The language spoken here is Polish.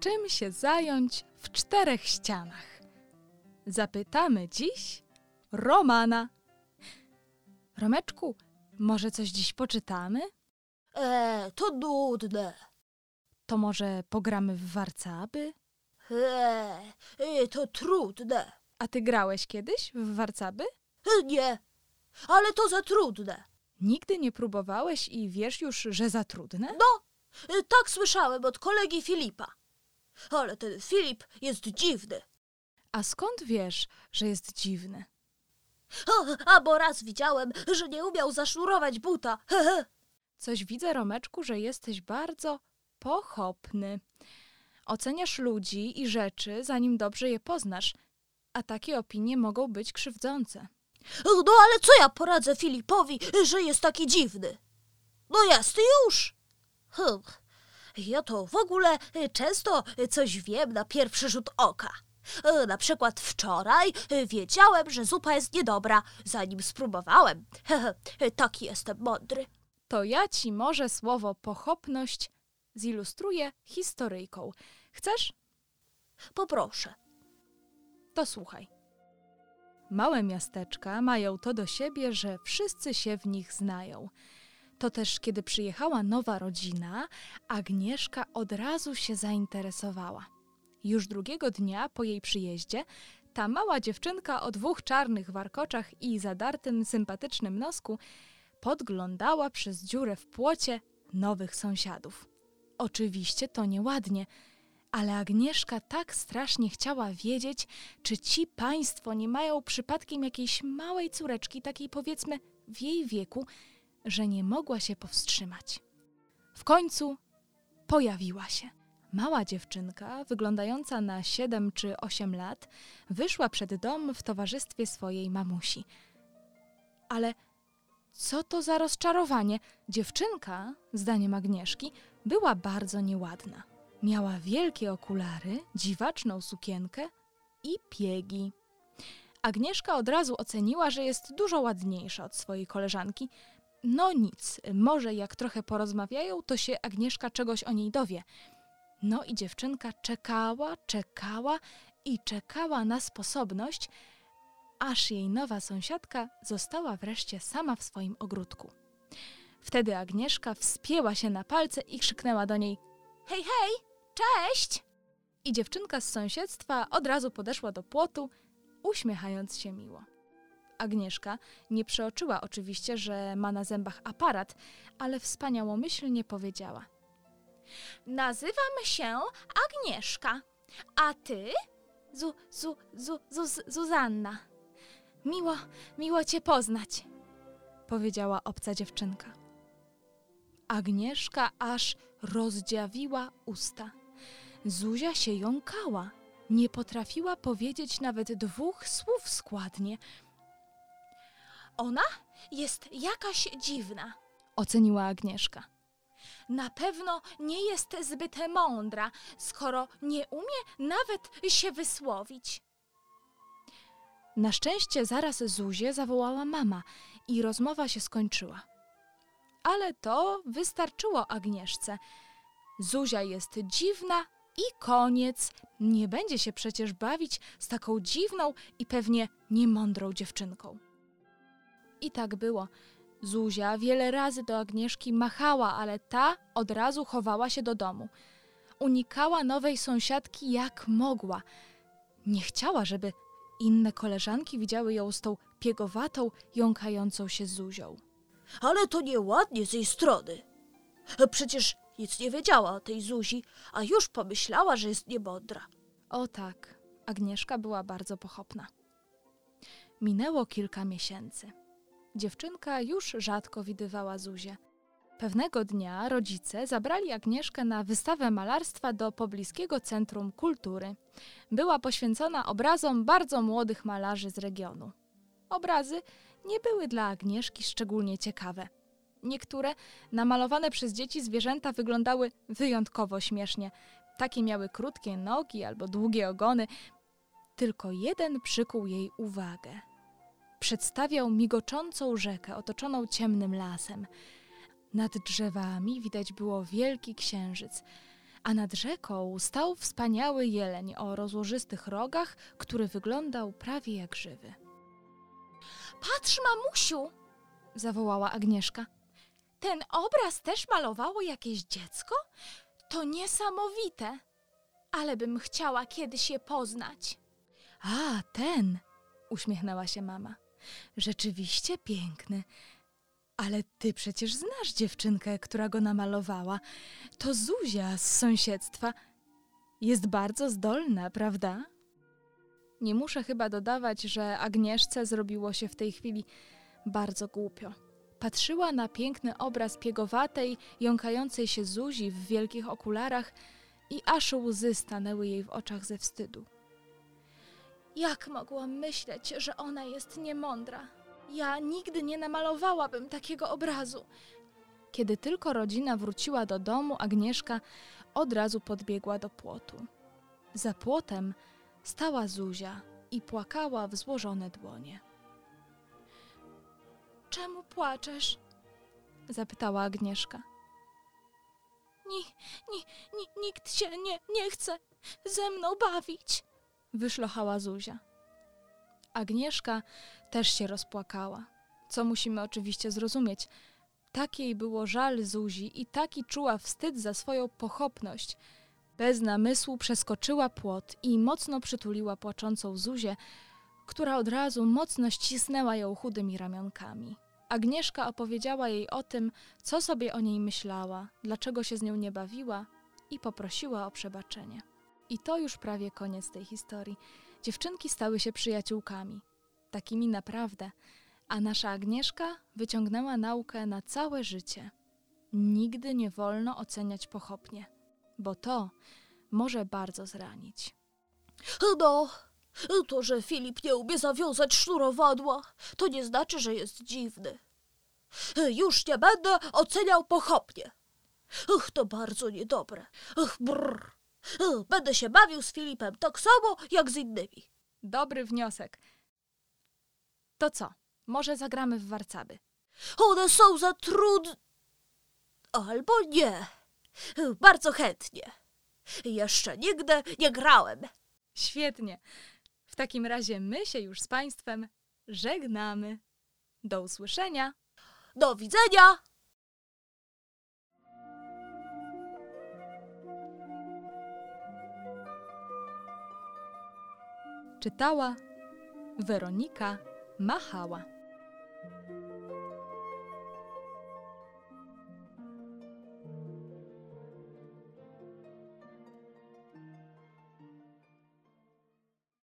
czym się zająć w czterech ścianach? Zapytamy dziś Romana. Romeczku, może coś dziś poczytamy? E, to nudne. To może pogramy w warcaby? E, e, to trudne. A ty grałeś kiedyś w warcaby? E, nie, ale to za trudne. Nigdy nie próbowałeś i wiesz już, że za trudne? No, e, tak słyszałem od kolegi Filipa. Ale ten Filip jest dziwny. A skąd wiesz, że jest dziwny? O, a bo raz widziałem, że nie umiał zasznurować buta. Coś widzę, Romeczku, że jesteś bardzo pochopny. Oceniasz ludzi i rzeczy, zanim dobrze je poznasz, a takie opinie mogą być krzywdzące. No ale co ja poradzę Filipowi, że jest taki dziwny? No jest już. Ja to w ogóle często coś wiem na pierwszy rzut oka. Na przykład wczoraj wiedziałem, że zupa jest niedobra, zanim spróbowałem. Taki jestem mądry. To ja ci może słowo pochopność zilustruję historyjką. Chcesz? Poproszę. To słuchaj. Małe miasteczka mają to do siebie, że wszyscy się w nich znają. To też, kiedy przyjechała nowa rodzina, Agnieszka od razu się zainteresowała. Już drugiego dnia po jej przyjeździe, ta mała dziewczynka o dwóch czarnych warkoczach i zadartym, sympatycznym nosku podglądała przez dziurę w płocie nowych sąsiadów. Oczywiście to nieładnie, ale Agnieszka tak strasznie chciała wiedzieć, czy ci państwo nie mają przypadkiem jakiejś małej córeczki, takiej powiedzmy w jej wieku, że nie mogła się powstrzymać. W końcu pojawiła się. Mała dziewczynka, wyglądająca na siedem czy osiem lat, wyszła przed dom w towarzystwie swojej mamusi. Ale co to za rozczarowanie? Dziewczynka, zdaniem Agnieszki, była bardzo nieładna. Miała wielkie okulary, dziwaczną sukienkę i piegi. Agnieszka od razu oceniła, że jest dużo ładniejsza od swojej koleżanki. No nic, może jak trochę porozmawiają, to się Agnieszka czegoś o niej dowie. No i dziewczynka czekała, czekała i czekała na sposobność, aż jej nowa sąsiadka została wreszcie sama w swoim ogródku. Wtedy Agnieszka wspięła się na palce i krzyknęła do niej: Hej, hej, cześć! I dziewczynka z sąsiedztwa od razu podeszła do płotu, uśmiechając się miło. Agnieszka nie przeoczyła oczywiście, że ma na zębach aparat, ale wspaniałomyślnie powiedziała: Nazywam się Agnieszka, a ty? Zu, zu, zu, zu, Zuzanna. Miło, miło cię poznać, powiedziała obca dziewczynka. Agnieszka aż rozdziawiła usta. Zuzia się jąkała. Nie potrafiła powiedzieć nawet dwóch słów składnie. Ona jest jakaś dziwna, oceniła Agnieszka. Na pewno nie jest zbyt mądra, skoro nie umie nawet się wysłowić. Na szczęście zaraz Zuzię zawołała mama i rozmowa się skończyła. Ale to wystarczyło Agnieszce. Zuzia jest dziwna i koniec. Nie będzie się przecież bawić z taką dziwną i pewnie niemądrą dziewczynką. I tak było. Zuzia wiele razy do Agnieszki machała, ale ta od razu chowała się do domu. Unikała nowej sąsiadki jak mogła. Nie chciała, żeby inne koleżanki widziały ją z tą piegowatą, jąkającą się Zuzią. Ale to nieładnie z jej strony. Przecież nic nie wiedziała o tej Zuzi, a już pomyślała, że jest niemądra. O tak, Agnieszka była bardzo pochopna. Minęło kilka miesięcy. Dziewczynka już rzadko widywała Zuzię. Pewnego dnia rodzice zabrali Agnieszkę na wystawę malarstwa do pobliskiego Centrum Kultury. Była poświęcona obrazom bardzo młodych malarzy z regionu. Obrazy nie były dla Agnieszki szczególnie ciekawe. Niektóre, namalowane przez dzieci zwierzęta, wyglądały wyjątkowo śmiesznie. Takie miały krótkie nogi albo długie ogony. Tylko jeden przykuł jej uwagę. Przedstawiał migoczącą rzekę otoczoną ciemnym lasem. Nad drzewami widać było wielki księżyc, a nad rzeką stał wspaniały jeleń o rozłożystych rogach, który wyglądał prawie jak żywy. Patrz, mamusiu! zawołała Agnieszka. Ten obraz też malowało jakieś dziecko? To niesamowite! Ale bym chciała kiedyś je poznać. A, ten! uśmiechnęła się mama. Rzeczywiście piękny. Ale ty przecież znasz dziewczynkę, która go namalowała. To Zuzia z sąsiedztwa. Jest bardzo zdolna, prawda? Nie muszę chyba dodawać, że Agnieszce zrobiło się w tej chwili bardzo głupio. Patrzyła na piękny obraz piegowatej, jąkającej się Zuzi w wielkich okularach i aż łzy stanęły jej w oczach ze wstydu. Jak mogłam myśleć, że ona jest niemądra? Ja nigdy nie namalowałabym takiego obrazu. Kiedy tylko rodzina wróciła do domu, Agnieszka od razu podbiegła do płotu. Za płotem stała Zuzia i płakała w złożone dłonie. Czemu płaczesz? zapytała Agnieszka. Ni, ni, ni, nikt się nie, nie chce ze mną bawić, wyszlochała Zuzia. Agnieszka też się rozpłakała, co musimy oczywiście zrozumieć. Tak jej było żal Zuzi i taki czuła wstyd za swoją pochopność. Bez namysłu przeskoczyła płot i mocno przytuliła płaczącą Zuzię, która od razu mocno ścisnęła ją chudymi ramionkami. Agnieszka opowiedziała jej o tym, co sobie o niej myślała, dlaczego się z nią nie bawiła i poprosiła o przebaczenie. I to już prawie koniec tej historii. Dziewczynki stały się przyjaciółkami, takimi naprawdę, a nasza Agnieszka wyciągnęła naukę na całe życie. Nigdy nie wolno oceniać pochopnie, bo to może bardzo zranić. No, to, że Filip nie umie zawiązać sznurowadła, to nie znaczy, że jest dziwny. Już nie będę oceniał pochopnie. Ach, to bardzo niedobre. Ach, brr. Będę się bawił z Filipem tak samo jak z innymi. Dobry wniosek. To co? Może zagramy w warcaby? One są za trudne. Albo nie. Bardzo chętnie. Jeszcze nigdy nie grałem. Świetnie. W takim razie my się już z Państwem żegnamy. Do usłyszenia. Do widzenia. Czytała Weronika Machała.